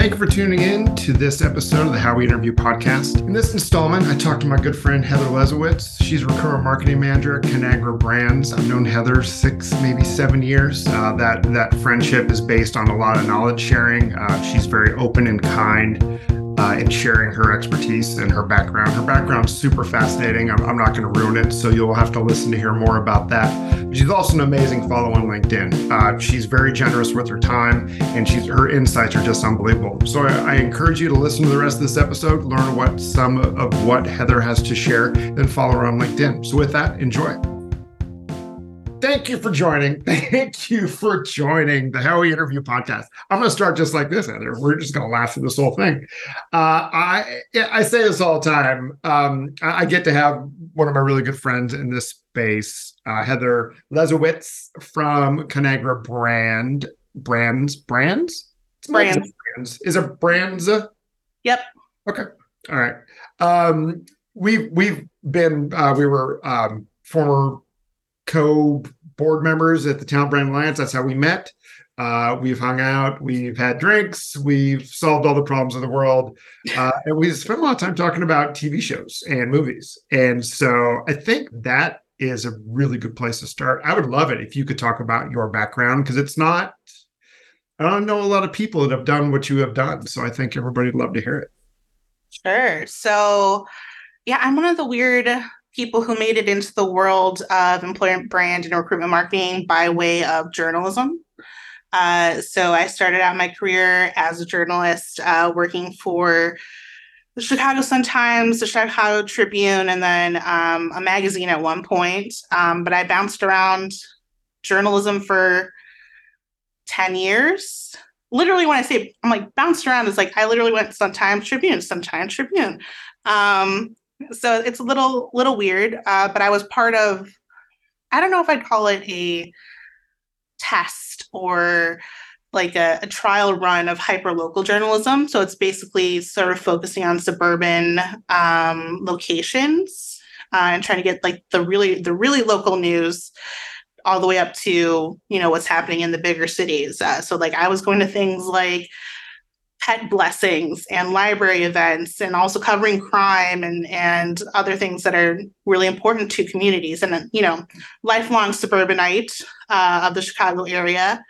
Thank you for tuning in to this episode of the How We Interview podcast. In this installment, I talked to my good friend Heather Leszczewicz. She's a recruitment marketing manager at Conagra Brands. I've known Heather six, maybe seven years. Uh, that that friendship is based on a lot of knowledge sharing. Uh, she's very open and kind uh, in sharing her expertise and her background. Her background's super fascinating. I'm, I'm not going to ruin it, so you'll have to listen to hear more about that. She's also an amazing follow on LinkedIn. Uh, she's very generous with her time, and she's her insights are just unbelievable. So I, I encourage you to listen to the rest of this episode, learn what some of what Heather has to share, then follow her on LinkedIn. So with that, enjoy. Thank you for joining. Thank you for joining the How We Interview podcast. I'm going to start just like this, Heather. We're just going to laugh through this whole thing. Uh, I I say this all the time. Um, I, get to have one of my really good friends in this space, uh, Heather Leszczewicz from Conagra Brand Brands Brands Brands. brands. Is it Brands? Yep. Okay. All right. Um, we've we've been uh, we were um, former co board members at the Talent Brand Alliance. That's how we met. Uh, we've hung out, we've had drinks, we've solved all the problems of the world, uh, and we spent a lot of time talking about TV shows and movies. And so I think that is a really good place to start. I would love it if you could talk about your background because it's not. I don't know a lot of people that have done what you have done, so I think everybody would love to hear it. Sure. So, yeah, I'm one of the weird people who made it into the world of employer brand and recruitment marketing by way of journalism. Uh, so I started out my career as a journalist, uh, working for the Chicago Sun Times, the Chicago Tribune, and then um, a magazine at one point. Um, but I bounced around journalism for 10 years. Literally, when I say I'm like bounced around, it's like I literally went Sun Times Tribune, Sun Times Tribune. Um, so it's a little little weird uh, but i was part of i don't know if i'd call it a test or like a, a trial run of hyper local journalism. So it's basically sort of focusing on suburban um, locations uh, and trying to get like the really the really local news all the way up to you know what's happening in the bigger cities. Uh, so like i was going to things like pet blessings and library events and also covering crime and and other things that are really important to communities and you know lifelong suburbanite uh, of the chicago area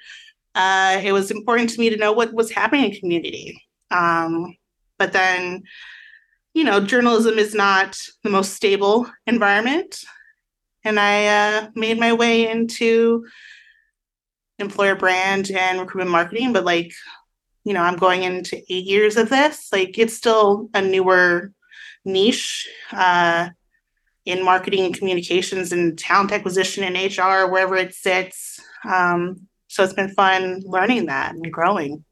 uh, it was important to me to know what was happening in community um, but then you know journalism is not the most stable environment and i uh, made my way into employer brand and recruitment marketing but like you know, I'm going into eight years of this. Like it's still a newer niche uh, in marketing and communications and talent acquisition and HR, wherever it sits. Um, so it's been fun learning that and growing.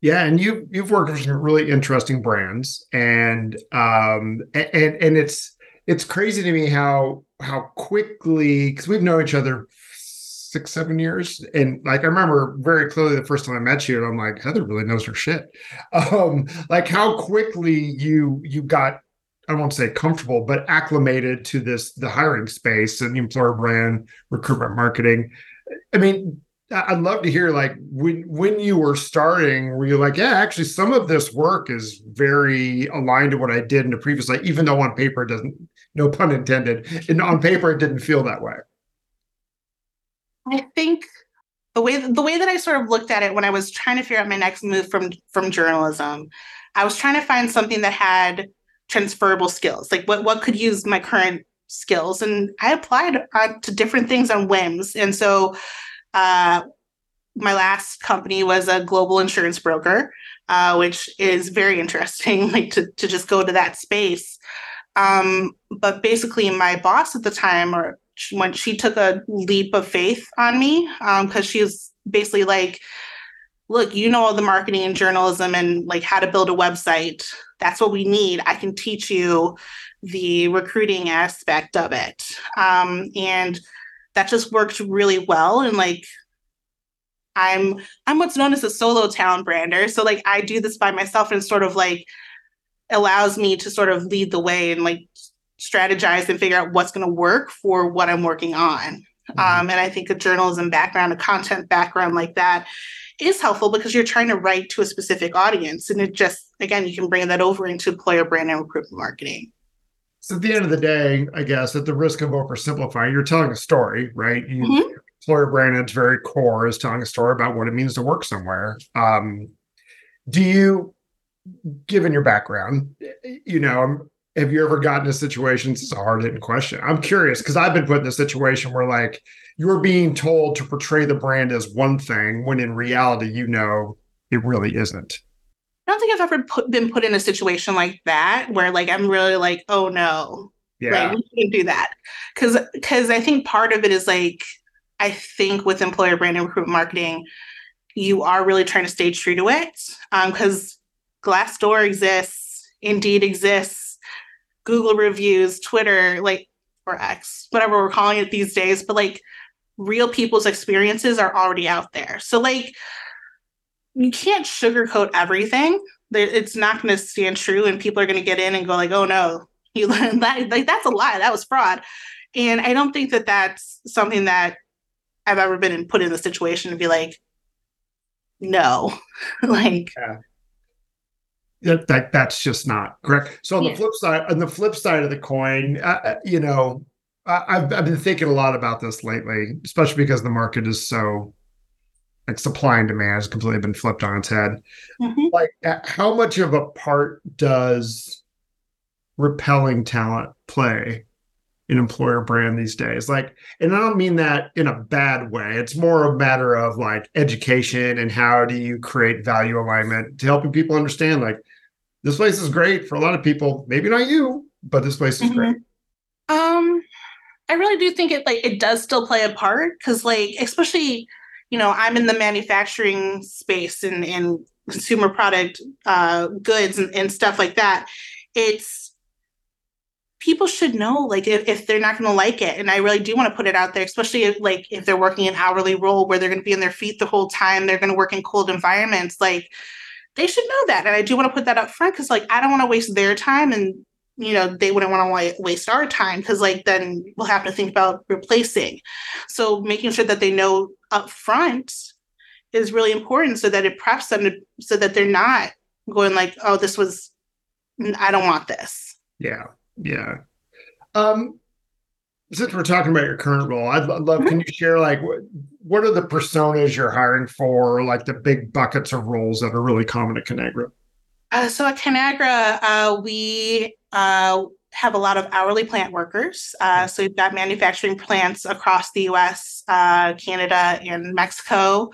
Yeah, and you you've worked with some really interesting brands, and um, and and it's it's crazy to me how how quickly because we've known each other six, seven years. And like I remember very clearly the first time I met you, and I'm like, Heather really knows her shit. Um, like how quickly you you got I won't say comfortable, but acclimated to this the hiring space and the employer brand, recruitment marketing. I mean, I'd love to hear like when when you were starting, were you like, yeah, actually some of this work is very aligned to what I did in the previous life, even though on paper it doesn't, no pun intended, and on paper it didn't feel that way. I think the way the way that I sort of looked at it when I was trying to figure out my next move from from journalism, I was trying to find something that had transferable skills. Like what what could use my current skills, and I applied uh, to different things on whims. And so, uh, my last company was a global insurance broker, uh, which is very interesting. Like to to just go to that space. Um, but basically, my boss at the time, or when she took a leap of faith on me because um, she was basically like look you know all the marketing and journalism and like how to build a website that's what we need i can teach you the recruiting aspect of it um, and that just worked really well and like i'm i'm what's known as a solo talent brander so like i do this by myself and sort of like allows me to sort of lead the way and like strategize and figure out what's going to work for what I'm working on. Mm-hmm. Um, and I think a journalism background, a content background like that is helpful because you're trying to write to a specific audience. And it just, again, you can bring that over into employer brand and recruitment marketing. So at the end of the day, I guess at the risk of oversimplifying, you're telling a story, right? You, mm-hmm. Employer brand at its very core is telling a story about what it means to work somewhere. Um, do you, given your background, you know, have you ever gotten a situation? It's a hard hitting question. I'm curious because I've been put in a situation where like you're being told to portray the brand as one thing when in reality, you know, it really isn't. I don't think I've ever put, been put in a situation like that where like I'm really like, oh no, yeah, like, we can't do that. Because because I think part of it is like I think with employer brand and recruitment marketing, you are really trying to stay true to it because um, Glassdoor exists, Indeed exists, Google reviews, Twitter, like or X, whatever we're calling it these days, but like real people's experiences are already out there. So like you can't sugarcoat everything. It's not going to stand true, and people are going to get in and go like, "Oh no, you that like that's a lie. That was fraud." And I don't think that that's something that I've ever been in, put in the situation to be like, "No," like. Yeah. That, that that's just not correct. So on yeah. the flip side, on the flip side of the coin, uh, uh you know, I, I've I've been thinking a lot about this lately, especially because the market is so like supply and demand has completely been flipped on its head. Mm-hmm. Like, how much of a part does repelling talent play in employer brand these days? Like, and I don't mean that in a bad way. It's more a matter of like education and how do you create value alignment to helping people understand like this place is great for a lot of people. Maybe not you, but this place is mm-hmm. great. Um, I really do think it like it does still play a part because like especially you know, I'm in the manufacturing space and, and consumer product uh, goods and, and stuff like that. It's people should know like if, if they're not going to like it. And i really do want to put it out there especially if like if they're working an hourly role where they're going to be on their feet the whole time they're going to work in cold environments like they should know that. And i do want to put that up front because like i don't want to waste their time and you know they wouldn't want to waste our time because like then we'll have to think about replacing. So making sure that they know up front is really important so that it preps them to, so that they're not going like oh this was i don't want this. Yeah yeah. Um since we're talking about your current role i'd, love mm-hmm. can you share like what, what are the personas you're hiring for like the big buckets of roles that are really common at conagra? Uh, so at Conagra, uh, we uh, have a lot of hourly plant workers. Uh, so we've got manufacturing plants across the US, uh, Canada, and Mexico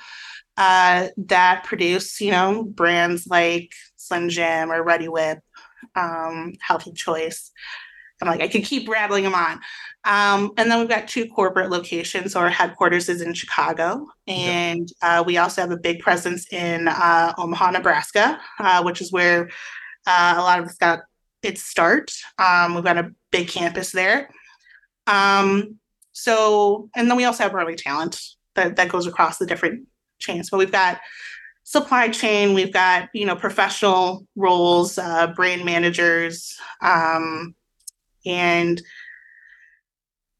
uh, that produce, you know, brands like Slim Jim or Reddi-wip, um, Healthy Choice. I'm like, I could keep rattling them on. Um, and then we've got two corporate locations. So our headquarters is in Chicago. And uh, we also have a big presence in uh, Omaha, Nebraska, uh, which is where uh, a lot of us got its start. Um, we've got a big campus there. Um, so, and then we also have early talent that, that goes across the different chains. But we've got supply chain, we've got, you know, professional roles, uh, brand managers, um, and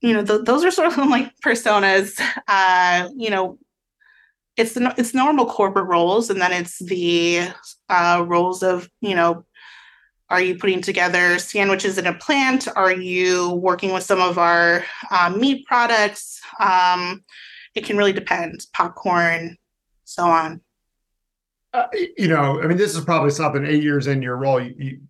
you know, th- those are sort of like personas. Uh, you know, it's the, it's normal corporate roles, and then it's the uh, roles of you know are you putting together sandwiches in a plant? Are you working with some of our um, meat products? Um, it can really depend. Popcorn, so on. Uh, you know, I mean, this is probably something eight years in your role, you, you,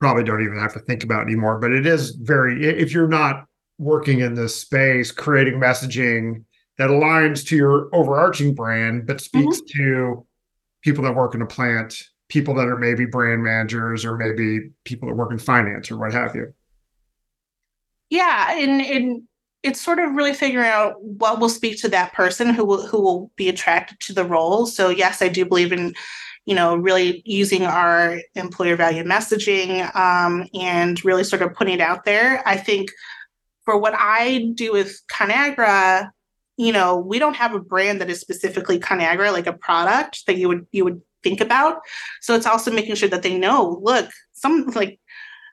probably don't even have to think about anymore. But it is very, if you're not working in this space, creating messaging that aligns to your overarching brand, but speaks mm-hmm. to people that work in a plant people that are maybe brand managers or maybe people that work in finance or what have you. Yeah, and and it's sort of really figuring out what will speak to that person who will who will be attracted to the role. So yes, I do believe in you know really using our employer value messaging um, and really sort of putting it out there. I think for what I do with Conagra, you know, we don't have a brand that is specifically Conagra, like a product that you would you would think about. So it's also making sure that they know, look, some like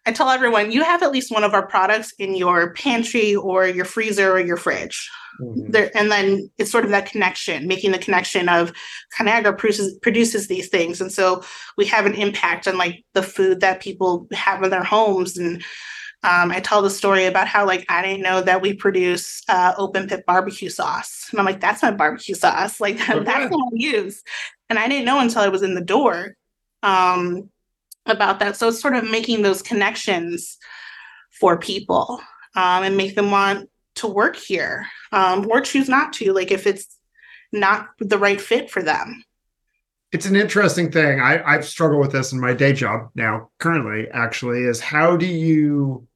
I tell everyone you have at least one of our products in your pantry or your freezer or your fridge. Mm-hmm. There, and then it's sort of that connection, making the connection of Conagra produces, produces these things. And so we have an impact on like the food that people have in their homes. And um, I tell the story about how like I didn't know that we produce uh, open pit barbecue sauce. And I'm like, that's my barbecue sauce. Like okay. that's what I use. And I didn't know until I was in the door um, about that. So it's sort of making those connections for people um, and make them want to work here um, or choose not to, like if it's not the right fit for them. It's an interesting thing. I, I've struggled with this in my day job now, currently, actually, is how do you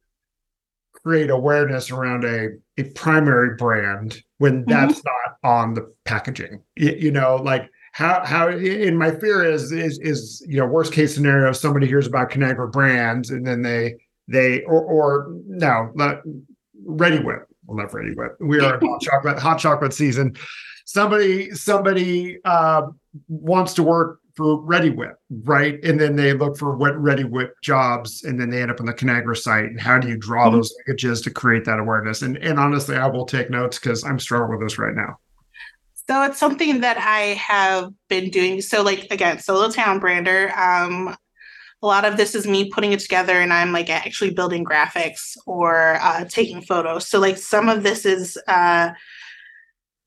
create awareness around a, a primary brand when mm-hmm. that's not on the packaging? You, you know, like how how in my fear is is is you know worst case scenario somebody hears about Conagra brands and then they they or or no not Reddi-wip. Well not Reddi-wip. We are hot chocolate hot chocolate season. Somebody somebody uh, wants to work for Reddi-wip right? And then they look for what Reddi-wip jobs and then they end up on the Conagra site. And how do you draw mm-hmm. those linkages to create that awareness? And and honestly I will take notes because I'm struggling with this right now. So it's something that I have been doing. So like again, solo talent brander. Um, a lot of this is me putting it together and I'm like actually building graphics or uh, taking photos. So like some of this is uh,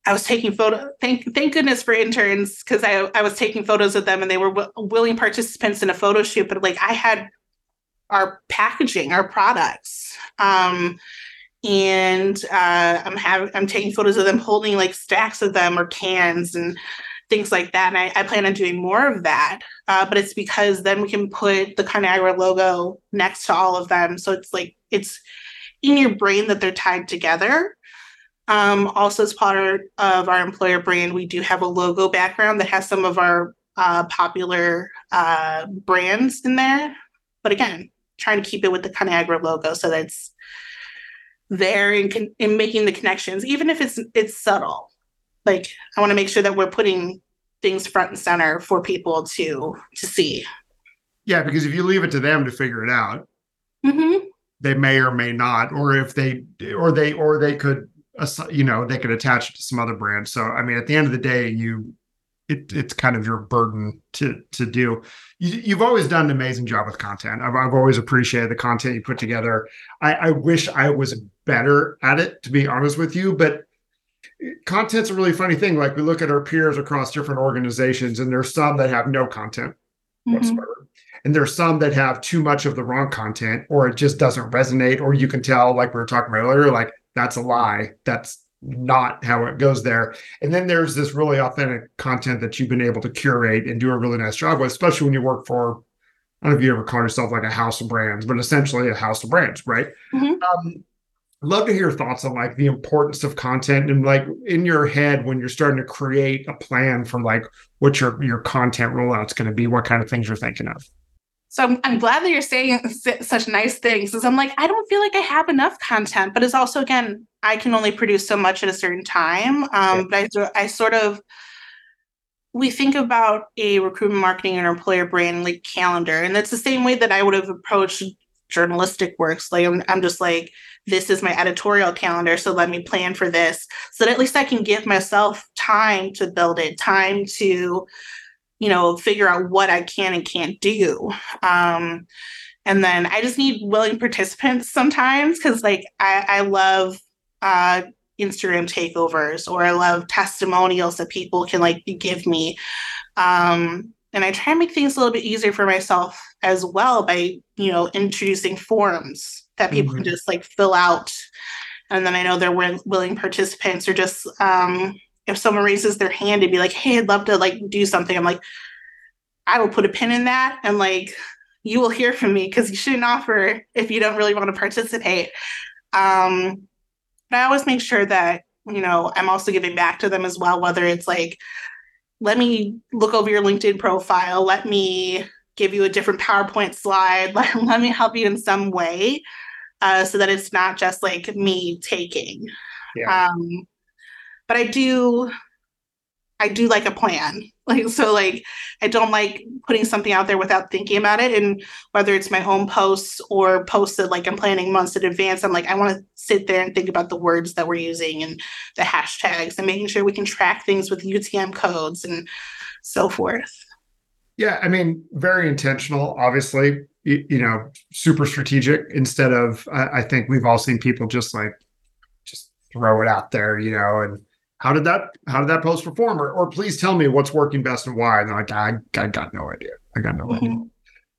I was taking photo. Thank thank goodness for interns because I I was taking photos of them and they were w- willing participants in a photo shoot. But like I had our packaging, our products. Um, and uh, I'm having I'm taking photos of them holding like stacks of them or cans and things like that. And I, I plan on doing more of that. Uh, but it's because then we can put the Conagra logo next to all of them, so it's like it's in your brain that they're tied together. Um, also, as part of our employer brand, we do have a logo background that has some of our uh, popular uh, brands in there. But again, trying to keep it with the Conagra logo so that it's there in, con- in making the connections, even if it's it's subtle. Like I want to make sure that we're putting things front and center for people to to see. Yeah, because if you leave it to them to figure it out, mm-hmm. they may or may not, or if they or they or they could, you know, they could attach it to some other brand. So I mean, at the end of the day, you it, it's kind of your burden to to do. You, have always done an amazing job with content. I've, I've always appreciated the content you put together. I, I wish I was better at it, to be honest with you, but content's a really funny thing. Like we look at our peers across different organizations, and there's some that have no content mm-hmm. whatsoever. And there's some that have too much of the wrong content, or it just doesn't resonate, or you can tell, like we were talking about earlier, like that's a lie. That's not how it goes there. And then there's this really authentic content that you've been able to curate and do a really nice job with, especially when you work for, I don't know if you ever call yourself like a house of brands, but essentially a house of brands, right? Mm-hmm. Um, love to hear your thoughts on like the importance of content and like in your head when you're starting to create a plan for like what your your content rollout's going to be, what kind of things you're thinking of. So I'm, I'm glad that you're saying such nice things because I'm like, I don't feel like I have enough content, but it's also, again, I can only produce so much at a certain time. Um, yeah. But I, I sort of, we think about a recruitment marketing and employer brand like calendar. And it's the same way that I would have approached journalistic works. Like I'm, I'm just like, this is my editorial calendar. So let me plan for this so that at least I can give myself time to build it, time to you know, figure out what I can and can't do. Um, and then I just need willing participants sometimes because, like, I, I love uh, Instagram takeovers or I love testimonials that people can like give me. Um, and I try and make things a little bit easier for myself as well by, you know, introducing forms that people mm-hmm. can just like fill out. And then I know they're willing participants or just um, if someone raises their hand and be like, hey, I'd love to like do something, I'm like, I will put a pin in that and like you will hear from me because you shouldn't offer if you don't really want to participate. Um, but I always make sure that, you know, I'm also giving back to them as well, whether it's like, let me look over your LinkedIn profile, let me give you a different PowerPoint slide, let, let me help you in some way uh, so that it's not just like me taking. Yeah. Um, but I do I do like a plan. Like so like I don't like putting something out there without thinking about it. And whether it's my own posts or posts that like I'm planning months in advance, I'm like, I want to sit there and think about the words that we're using and the hashtags and making sure we can track things with UTM codes and so forth. Yeah, I mean, very intentional, obviously, you, you know, super strategic instead of I, I think we've all seen people just like just throw it out there, you know, and how did that how did that post perform? Or, or please tell me what's working best and why. And they're like I, I got no idea. I got no mm-hmm. idea.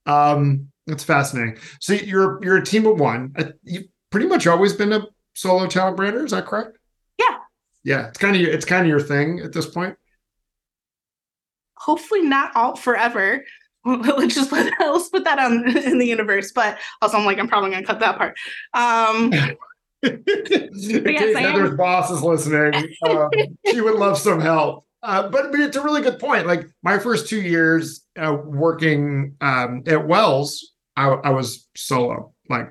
Um that's fascinating. So you're you're a team of one. Uh, you've pretty much always been a solo talent brander is that correct? Yeah. Yeah. It's kind of it's kind of your thing at this point? Hopefully not all forever. Let's just put, let's put that on in the universe but also i'm like i'm probably gonna cut that part. Um In case Heather's boss is listening, um, she would love some help. Uh, but, but it's a really good point. Like my first two years uh, working um, at Wells, I, I, was solo, like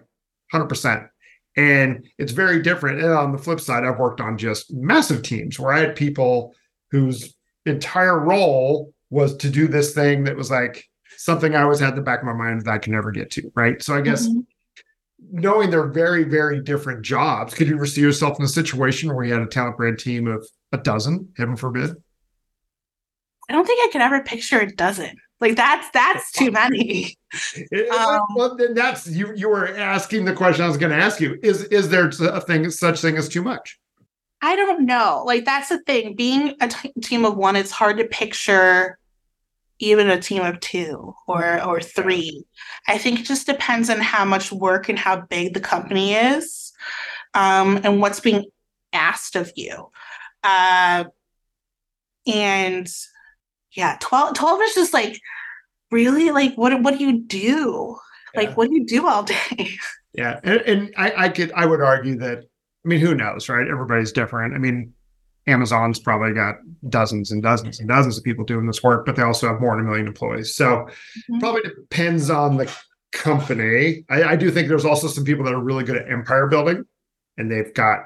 100%. And it's very different. And on the flip side, I've worked on just massive teams where I had people whose entire role was to do this thing that was like something I always had in the back of my mind that I can never get to. Right. So I guess mm-hmm knowing they're very, very different jobs, could you ever see yourself in a situation where you had a talent brand team of a dozen, heaven forbid? I don't think I could ever picture a dozen. Like that's that's too many. um, well, then that's you. You were asking the question I was going to ask you. Is is there a thing such thing as too much? I don't know. Like that's the thing. Being a t- team of one, it's hard to picture even a team of two or or three. I think it just depends on how much work and how big the company is, um, and what's being asked of you. Uh, and yeah, 12, 12 is just like really like what what do you do? Yeah. Like what do you do all day? Yeah, and, and I, I could I would argue that I mean who knows, right? Everybody's different. I mean, Amazon's probably got dozens and dozens and dozens of people doing this work, but they also have more than a million employees. So mm-hmm. probably depends on the company. I, I, do think there's also some people that are really good at empire building, and they've got.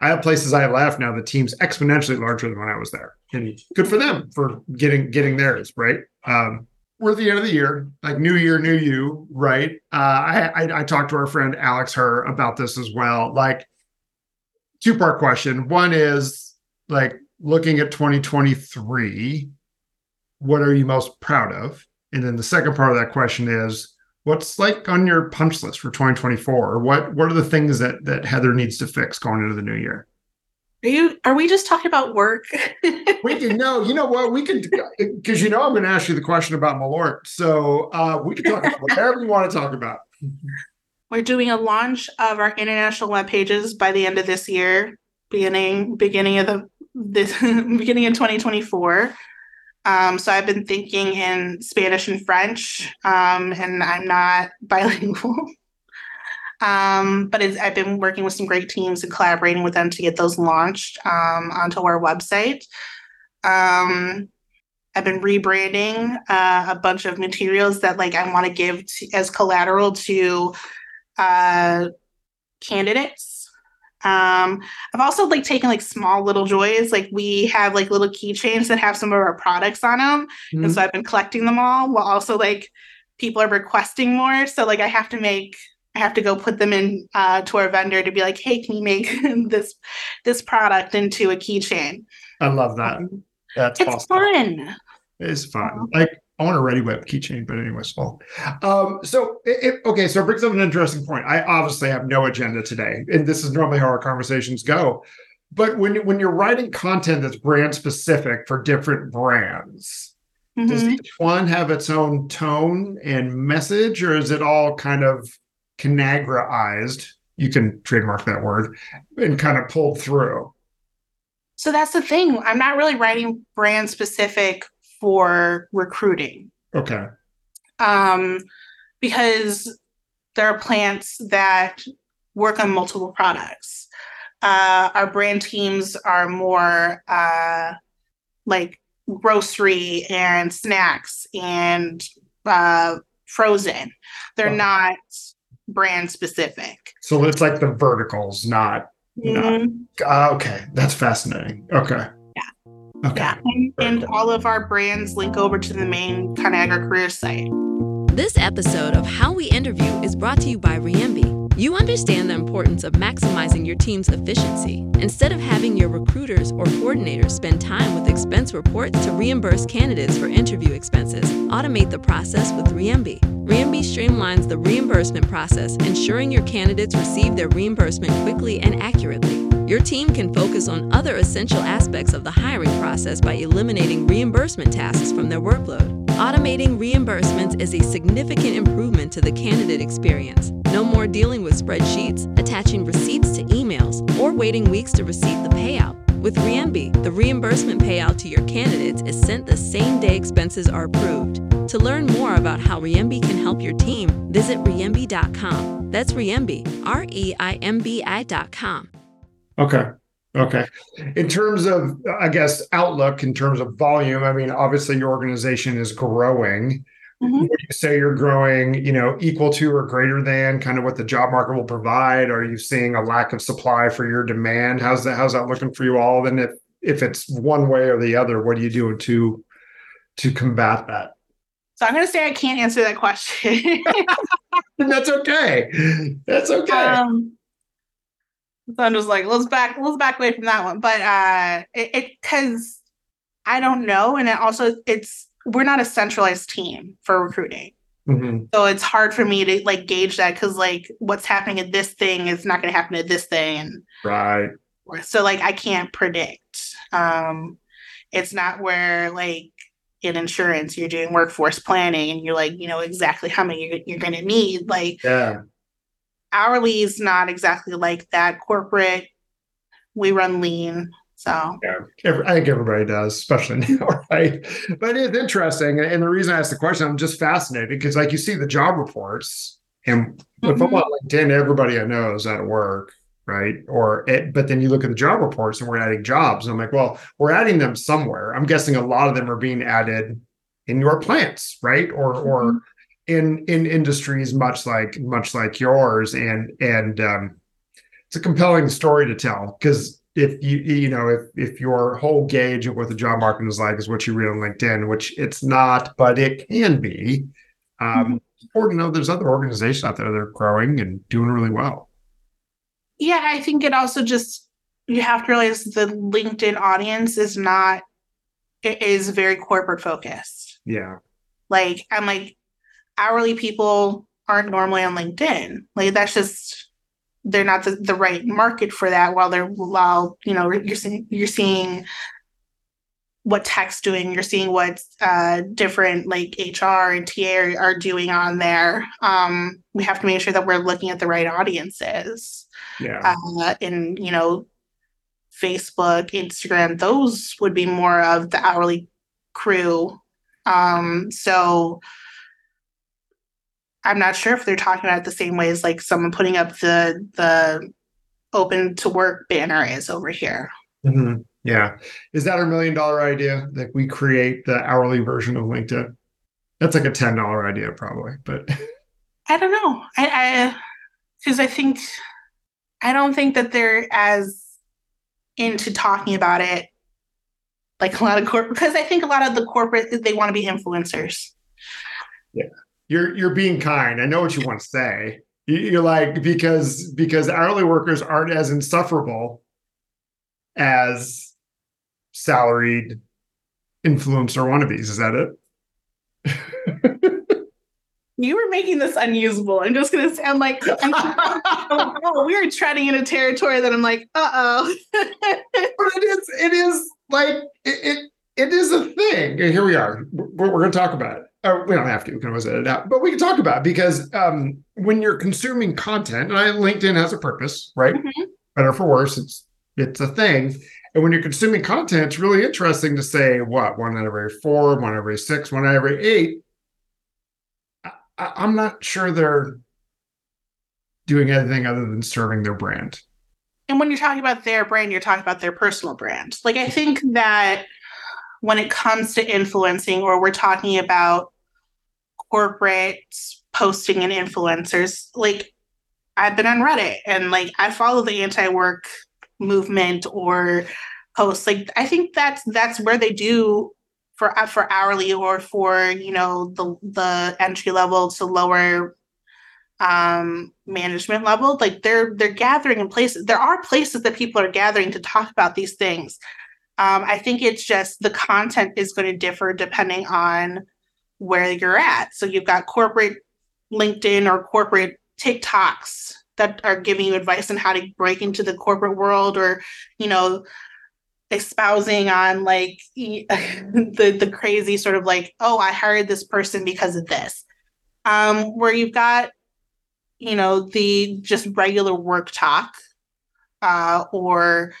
I have places I left now. The team's exponentially larger than when I was there, and good for them for getting getting theirs right. Um, we're at the end of the year, like new year, new you, right? Uh, I, I I talked to our friend Alex Her about this as well. Like two part question. One is like looking at 2023, what are you most proud of? And then the second part of that question is what's like on your punch list for 2024 or what what are the things that that Heather needs to fix going into the new year? Are you are we just talking about work? we can no, you know what? We can because you know I'm gonna ask you the question about Malort. So uh we can talk about whatever you want to talk about. We're doing a launch of our international web pages by the end of this year, beginning beginning of the this beginning of 2024. Um, so I've been thinking in Spanish and French, um, and I'm not bilingual. um, but I've been working with some great teams and collaborating with them to get those launched um, onto our website. Um, I've been rebranding uh, a bunch of materials that like I want to give as collateral to uh, candidates. Um, I've also like taken like small little joys. Like we have like little keychains that have some of our products on them, mm-hmm. and so I've been collecting them all. While also like people are requesting more, so like I have to make I have to go put them in uh, to our vendor to be like, hey, can you make this this product into a keychain? I love that. Um, That's it's awesome. fun. It's fun. Like I want a Reddi-wip keychain, but anyway, so um, so it, it, okay, so it brings up an interesting point. I obviously have no agenda today, and this is normally how our conversations go. But when when you're writing content that's brand specific for different brands, mm-hmm. does each one have its own tone and message, or is it all kind of canagraized? You can trademark that word and kind of pulled through. So that's the thing. I'm not really writing brand specific for recruiting. Okay. Um, because there are plants that work on multiple products. Uh, our brand teams are more uh, like grocery and snacks and uh, frozen. They're oh. not brand specific. So it's like the verticals, not. Mm-hmm. not uh, okay, that's fascinating. Okay. Okay. Yeah, and, and all of our brands link over to the main Conagra career site. This episode of How We Interview is brought to you by Reimbi. You understand the importance of maximizing your team's efficiency. Instead of having your recruiters or coordinators spend time with expense reports to reimburse candidates for interview expenses, automate the process with Reimbi. Reimbi streamlines the reimbursement process, ensuring your candidates receive their reimbursement quickly and accurately. Your team can focus on other essential aspects of the hiring process by eliminating reimbursement tasks from their workload. Automating reimbursements is a significant improvement to the candidate experience. No more dealing with spreadsheets, attaching receipts to emails, or waiting weeks to receive the payout. With Reimbi, the reimbursement payout to your candidates is sent the same day expenses are approved. To learn more about how Reimbi can help your team, visit reimbi.com. That's Reimbi, R E I M B I.com. Okay. Okay. In terms of, I guess, outlook, in terms of volume, I mean, obviously your organization is growing. Mm-hmm. Would you say you're growing, you know, equal to or greater than kind of what the job market will provide? Are you seeing a lack of supply for your demand? How's that? How's that looking for you all? And if if it's one way or the other, what are you doing to to combat that? So I'm going to say I can't answer that question. That's okay. That's okay. Um, so I'm just like, let's back, let's back away from that one. But uh, it because I don't know, and it also it's we're not a centralized team for recruiting. Mm-hmm. So it's hard for me to like gauge that because like what's happening at this thing is not going to happen at this thing. Right. So like I can't predict. Um, it's not where like in insurance you're doing workforce planning and you're like you know exactly how many you're, you're going to need. Like yeah hourly is not exactly like that. Corporate, we run lean. So yeah, I think everybody does, especially now, right? But it's interesting. And the reason I asked the question, I'm just fascinated because like you see the job reports and mm-hmm. if I'm on LinkedIn, everybody I know is at work, right? Or it, but then you look at the job reports and we're adding jobs. And I'm like, well, we're adding them somewhere. I'm guessing a lot of them are being added in your plants, right? Or mm-hmm. or in in industries much like much like yours. And and um, it's a compelling story to tell because if you you know if if your whole gauge of what the job market is like is what you read on linkedin which it's not but it can be um mm-hmm. important to know there's other organizations out there that are growing and doing really well. Yeah i think it also just you have to realize the linkedin audience is not it is very corporate focused. Yeah. Like i'm like hourly people aren't normally on LinkedIn. Like that's just they're not the, the right market for that while they're while you know you're seeing you're seeing what tech's doing. You're seeing what uh, different like hr and ta are, are, doing on there. Um, we have to make sure that we're looking at the right audiences. Yeah. Uh, and you know facebook instagram those would be more of the hourly crew. Um, so I'm not sure if they're talking about it the same way as like someone putting up the the open to work banner is over here. Mm-hmm. Yeah. Is that our million dollar idea that we create the hourly version of LinkedIn? That's like a $10 idea, probably, but I don't know. I, because I, I think, I don't think that they're as into talking about it like a lot of corporate, because I think a lot of the corporate, they want to be influencers. Yeah you're you're being kind. I know what you want to say. You're like because because hourly workers aren't as insufferable as salaried influencer wannabes. Is that it? you were making this unusable. I'm just gonna say, I'm like, I'm, oh, we are treading in a territory that I'm like, uh oh. But it is, it is like it, it, it is a thing. Here we are. We're, we're gonna talk about it or we don't have to, we can always edit it out, but we can talk about because um, when you're consuming content, and I, LinkedIn has a purpose, right? Mm-hmm. Better for worse, it's it's a thing. And when you're consuming content, it's really interesting to say what one out of every four, one out of every six, one out of every eight. I, I'm not sure they're doing anything other than serving their brand. And when you're talking about their brand, you're talking about their personal brand. Like I think that when it comes to influencing, or we're talking about corporate posting and influencers, like I've been on Reddit and like I follow the anti work movement or posts. Like I think that's that's where they do for uh, for hourly or for you know the the entry level to lower um management level. Like they're they're gathering in places there are places that people are gathering to talk about these things. Um i think it's just the content is going to differ depending on where you're at. So you've got corporate linkedin or corporate tiktoks that are giving you advice on how to break into the corporate world or you know espousing on like the the crazy sort of like oh i hired this person because of this. Um where you've got you know the just regular work talk uh or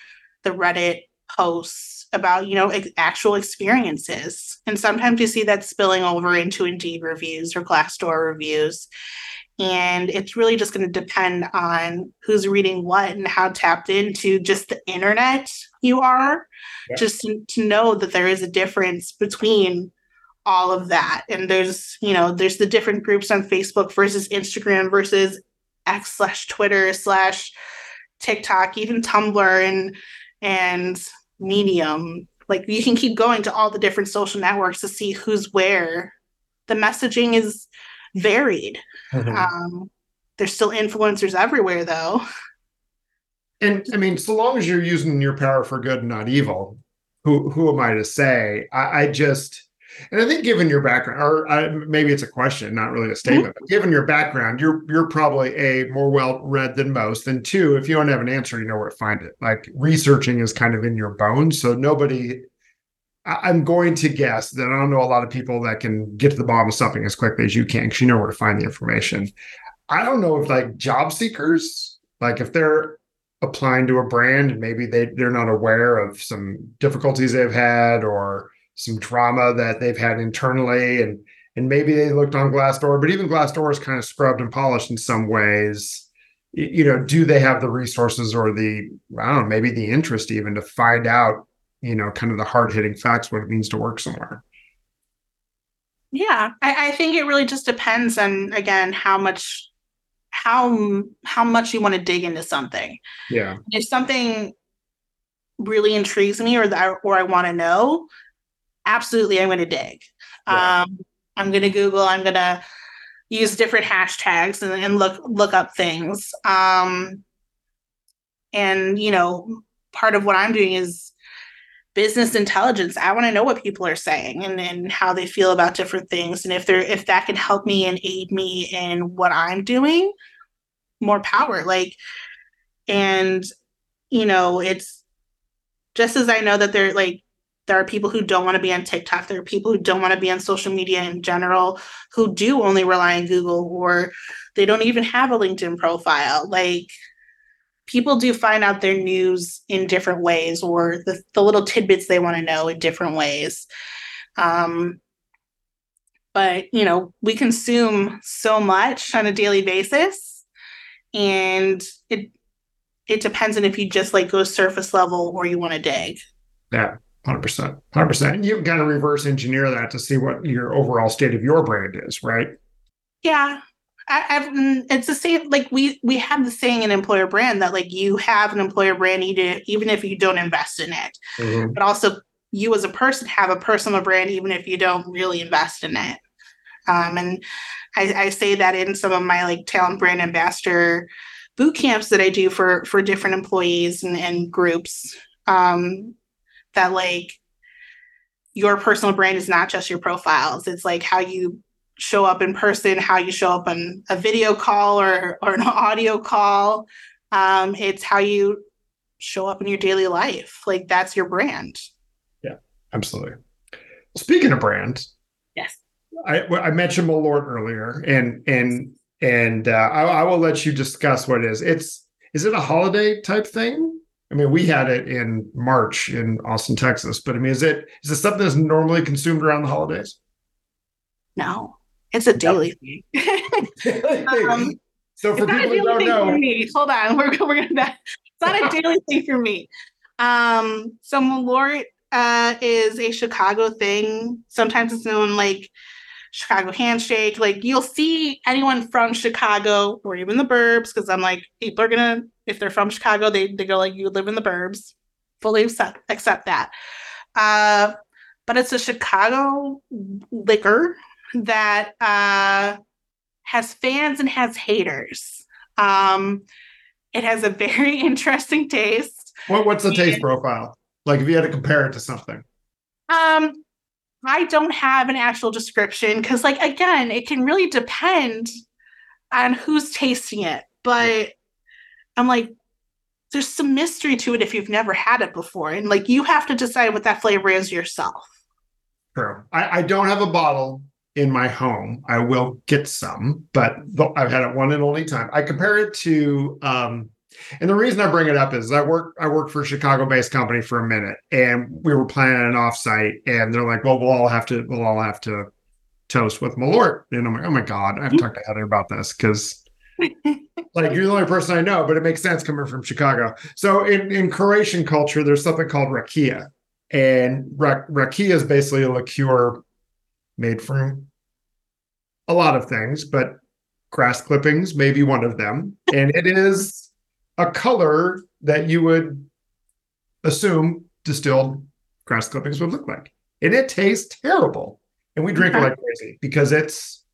the reddit posts about you know ex- actual experiences. And sometimes you see that spilling over into indeed reviews or glassdoor reviews. And it's really just going to depend on who's reading what and how tapped into just the internet you are yeah. just to, to know that there is a difference between all of that. And there's you know there's the different groups on facebook versus instagram versus x slash twitter slash tiktok even tumblr and and medium like you can keep going to all the different social networks to see who's where. The messaging is varied. Mm-hmm. um, there's still influencers everywhere though. And i mean so long as you're using your power for good and not evil who who am i to say? I, I just and I think, given your background, or uh, maybe it's a question, not really a statement, mm-hmm. but given your background, you're you're probably a more well read than most. And two, if you don't have an answer, you know where to find it. Like researching is kind of in your bones, so nobody. I, I'm going to guess that I don't know a lot of people that can get to the bottom of something as quickly as you can, because you know where to find the information. I don't know if like job seekers, like if they're applying to a brand and maybe they they're not aware of some difficulties they've had or some drama that they've had internally and and maybe they looked on Glassdoor, but even Glassdoor is kind of scrubbed and polished in some ways. You know, do they have the resources or the I don't know, maybe the interest even to find out, you know, kind of the hard hitting facts what it means to work somewhere? Yeah, I, I think it really just depends on again how much how how much you want to dig into something. Yeah, if something really intrigues me or that or I want to know, absolutely I'm going to dig. Um, I'm going to Google. I'm going to use different hashtags and, and look look up things. Um, and you know, part of what I'm doing is business intelligence. I want to know what people are saying and, and how they feel about different things. And if they're if that can help me and aid me in what I'm doing, more power. Like, and you know, it's just as I know that they're like there are people who don't want to be on TikTok. There are people who don't want to be on social media in general, who do only rely on Google or they don't even have a LinkedIn profile. Like people do find out their news in different ways or the, the little tidbits they want to know in different ways. Um, but you know, we consume so much on a daily basis and it it depends on if you just like go surface level or you want to dig. Yeah. Hundred percent, hundred percent. You've got to reverse engineer that to see what your overall state of your brand is, right? Yeah, I, mm, it's the same. Like we we have the saying in employer brand that like you have an employer brand even even if you don't invest in it, mm-hmm. but also you as a person have a personal brand even if you don't really invest in it. Um, and I, I say that in some of my like talent brand ambassador boot camps that I do for for different employees and, and groups. Um, that like your personal brand is not just your profiles. It's like how you show up in person how you show up on a video call or or an audio call. Um, it's how you show up in your daily life. Like that's your brand. Yeah absolutely. Speaking of brand yes. I i mentioned malort earlier and and and uh, I, I will let you discuss what it is. It's is it a holiday type thing I mean, we had it in March in Austin, Texas, but I mean, is it is it something that's normally consumed around the holidays? No, it's a daily thing. um, so for people who don't know, me. hold on, we're we're gonna. It's not a daily thing for me. Um, so Malort uh, is a Chicago thing. Sometimes it's known like Chicago handshake. Like you'll see anyone from Chicago or even the burbs, because I'm like, people are gonna, if they're from Chicago, they, they go like, you live in the burbs. fully accept, accept that. Uh, but it's a Chicago liquor that uh, has fans and has haters. Um, it has a very interesting taste. What, what's the taste profile? Like if you had to compare it to something. Um, I don't have an actual description because, like, again, it can really depend on who's tasting it. But I'm like, there's some mystery to it if you've never had it before. And like, you have to decide what that flavor is yourself. True. I, I don't have a bottle in my home. I will get some, but I've had it one and only time. I compare it to, um, and the reason I bring it up is I work I worked for a Chicago-based company for a minute, and we were planning an offsite, and they're like, "Well, we'll all have to we'll all have to toast with Malort," and I'm like, "Oh my god, I have to talk to Heather about this because." like you're the only person I know, but it makes sense coming from Chicago. So in, in Croatian culture, there's something called rakia, and rakia is basically a liqueur made from a lot of things, but grass clippings may be one of them, and it is a color that you would assume distilled grass clippings would look like. And it tastes terrible. And we drink it like crazy because it's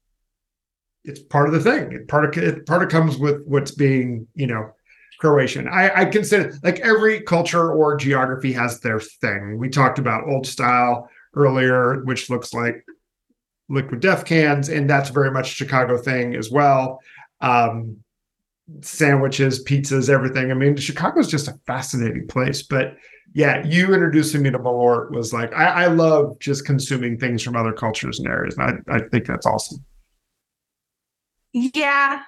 it's part of the thing. It part of it part of comes with what's being, you know, Croatian. I, I consider like every culture or geography has their thing. We talked about old style earlier, which looks like liquid death cans, and that's very much Chicago thing as well. Um, sandwiches, pizzas, everything. I mean, Chicago's just a fascinating place. But yeah, you introducing me to Malort was like, I, I love just consuming things from other cultures and areas. And I, I think that's awesome. Yeah.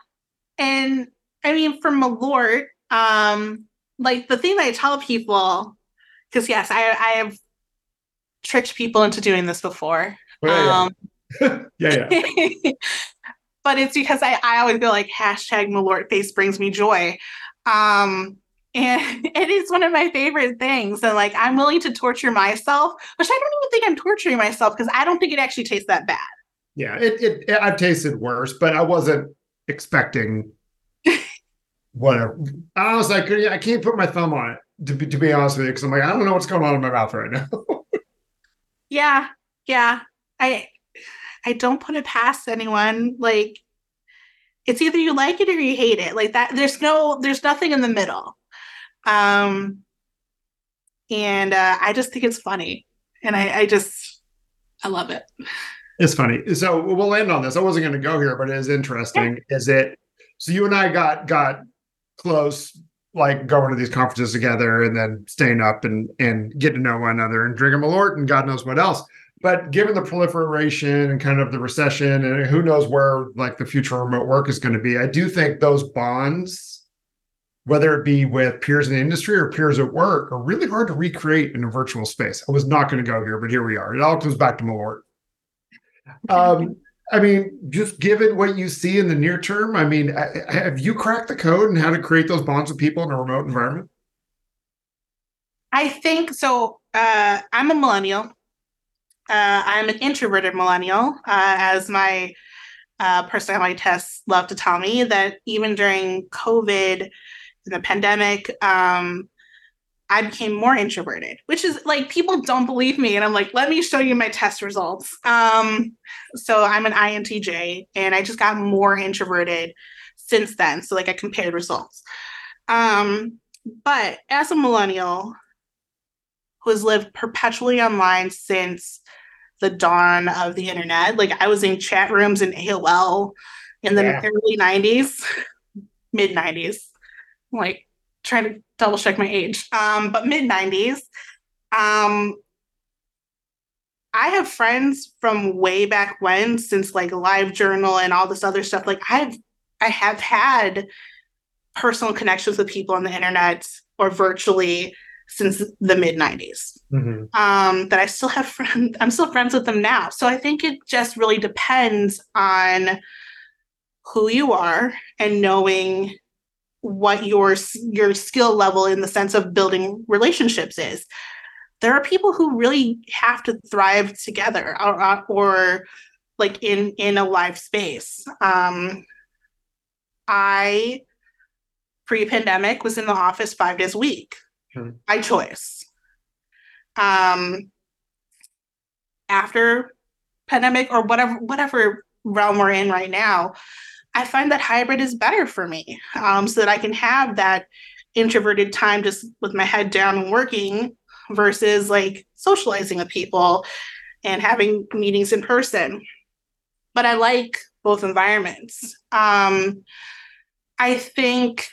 And I mean, for Malort, um, like the thing that I tell people, because yes, I, I have tricked people into doing this before. Oh, yeah, um, yeah. yeah, yeah. but it's because I, I always go like hashtag Malort face brings me joy. Um, and it is one of my favorite things. And like, I'm willing to torture myself, which I don't even think I'm torturing myself because I don't think it actually tastes that bad. Yeah, it, it, it I've tasted worse, but I wasn't expecting whatever. I was like, I can't put my thumb on it to be, to be honest with you, because I'm like, I don't know what's going on in my mouth right now. yeah, yeah. I I don't put it past anyone. Like it's either you like it or you hate it. Like that there's no there's nothing in the middle. Um and uh, I just think it's funny. And I, I just I love it. It's funny. So we'll end on this. I wasn't going to go here, but it is interesting. Yeah. Is it so you and I got got close like going to these conferences together and then staying up and and getting to know one another and drinking Malort and God knows what else. But given the proliferation and kind of the recession, and who knows where like the future of remote work is going to be, I do think those bonds, whether it be with peers in the industry or peers at work, are really hard to recreate in a virtual space. I was not going to go here, but here we are. It all comes back to Malort. Um, I mean, just given what you see in the near term, I mean, have you cracked the code and how to create those bonds with people in a remote environment? I think so. Uh, I'm a millennial. Uh, I'm an introverted millennial, uh, as my uh, personality tests love to tell me that even during COVID and the pandemic, um, I became more introverted, which is like people don't believe me. And I'm like, let me show you my test results. Um, so I'm an INTJ and I just got more introverted since then. So, like, I compared results. Um, but as a millennial who has lived perpetually online since the dawn of the internet. Like I was in chat rooms in AOL in the yeah. early 90s, mid 90s. Like trying to double check my age. Um, but mid 90s. Um I have friends from way back when, since like live journal and all this other stuff. Like I've I have had personal connections with people on the internet or virtually since the mid 90s mm-hmm. um, that I still have friends. I'm still friends with them now. So I think it just really depends on who you are and knowing what your your skill level in the sense of building relationships is. There are people who really have to thrive together or, or like in in a live space. Um, I pre-pandemic was in the office five days a week by choice. um, after pandemic or whatever whatever realm we're in right now, I find that hybrid is better for me, um, so that I can have that introverted time just with my head down and working versus like socializing with people and having meetings in person. But I like both environments. Um, I think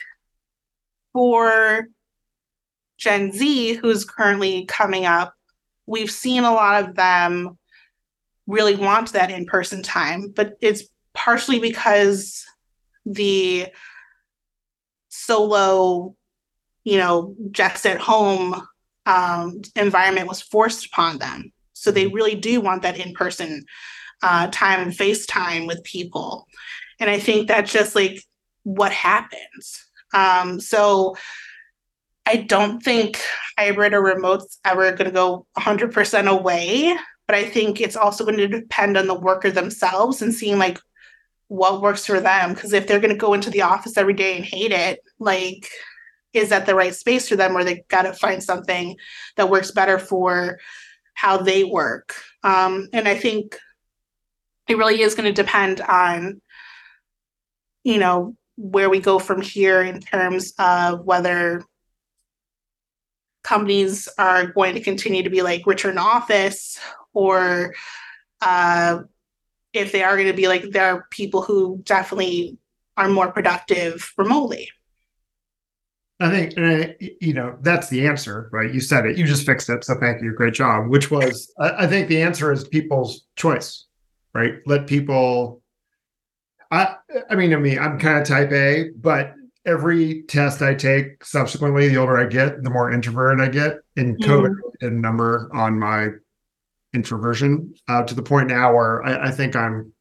for Gen Z, who's currently coming up, we've seen a lot of them really want that in person time, but it's partially because the solo, you know, just at home um, environment was forced upon them. So they really do want that in person uh, time and FaceTime with people. And I think that's just like what happens. Um, so I don't think hybrid or remote's ever going to go 100% away, but I think it's also going to depend on the worker themselves and seeing like what works for them. Because if they're going to go into the office every day and hate it, like, is that the right space for them, or they got to find something that works better for how they work? Um, and I think it really is going to depend on, you know, where we go from here in terms of whether companies are going to continue to be like return to office or uh, if they are going to be like there are people who definitely are more productive remotely. I think you know that's the answer right? You said it. You just fixed it so thank you. Great job. Which was i think the answer is people's choice right? Let people i i mean i mean i'm kind of type a but every test I take subsequently, the older I get, the more introverted I get. And COVID mm-hmm. a number on my introversion uh, to the point now where I, I think I'm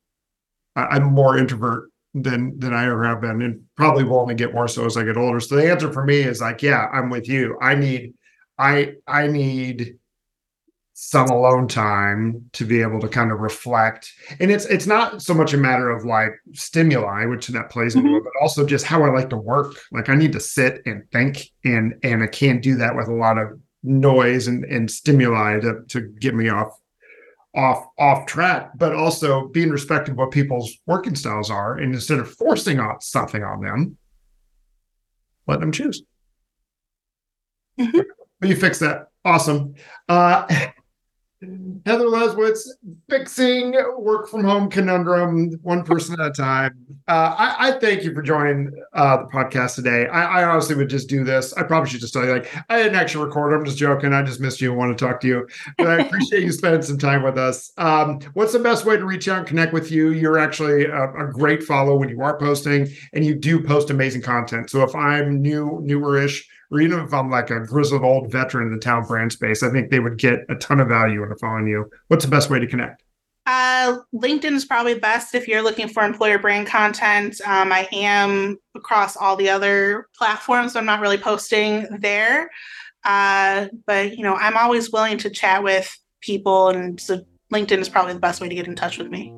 I, am more introvert than than I ever have been, and probably will only get more so as I get older. So the answer for me is like, yeah, I'm with you. I need I I need some alone time to be able to kind of reflect. And it's it's not so much a matter of like stimuli which that plays into mm-hmm. it but also just how i like to work. Like i need to sit and think and and i can't do that with a lot of noise and and stimuli to to get me off off off track. But also being respectful of what people's working styles are and instead of forcing on something on them let them choose. Mm-hmm. but you fix that. Awesome. Uh Heather Leszczewicz, fixing work from home conundrum, one person at a time. Uh, I, I, thank you for joining uh, the podcast today. I, I, honestly would just do this. I probably should just tell you, like, I didn't actually record. I'm just joking. I just missed you and want to talk to you. But I appreciate you spending some time with us. Um, what's the best way to reach out and connect with you? You're actually a, a, great follow when you are posting, and you do post amazing content. So if I'm new, newerish, or even if I'm like a grizzled old veteran in the talent brand space, I think they would get a ton of value in a following you. What's the best way to connect? Uh, LinkedIn is probably best if you're looking for employer brand content. Um, I am across all the other platforms. So I'm not really posting there. Uh, but you know, I'm always willing to chat with people, and so LinkedIn is probably the best way to get in touch with me.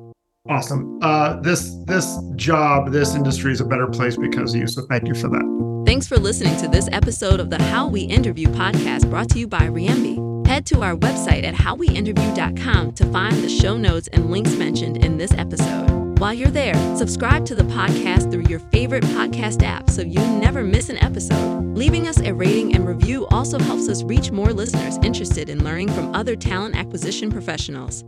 Awesome. Uh, this this job, this industry is a better place because of you. So thank you for that. Thanks for listening to this episode of the How We Interview podcast brought to you by Reimbi. Head to our website at howweinterview.com to find the show notes and links mentioned in this episode. While you're there, subscribe to the podcast through your favorite podcast app so you never miss an episode. Leaving us a rating and review also helps us reach more listeners interested in learning from other talent acquisition professionals.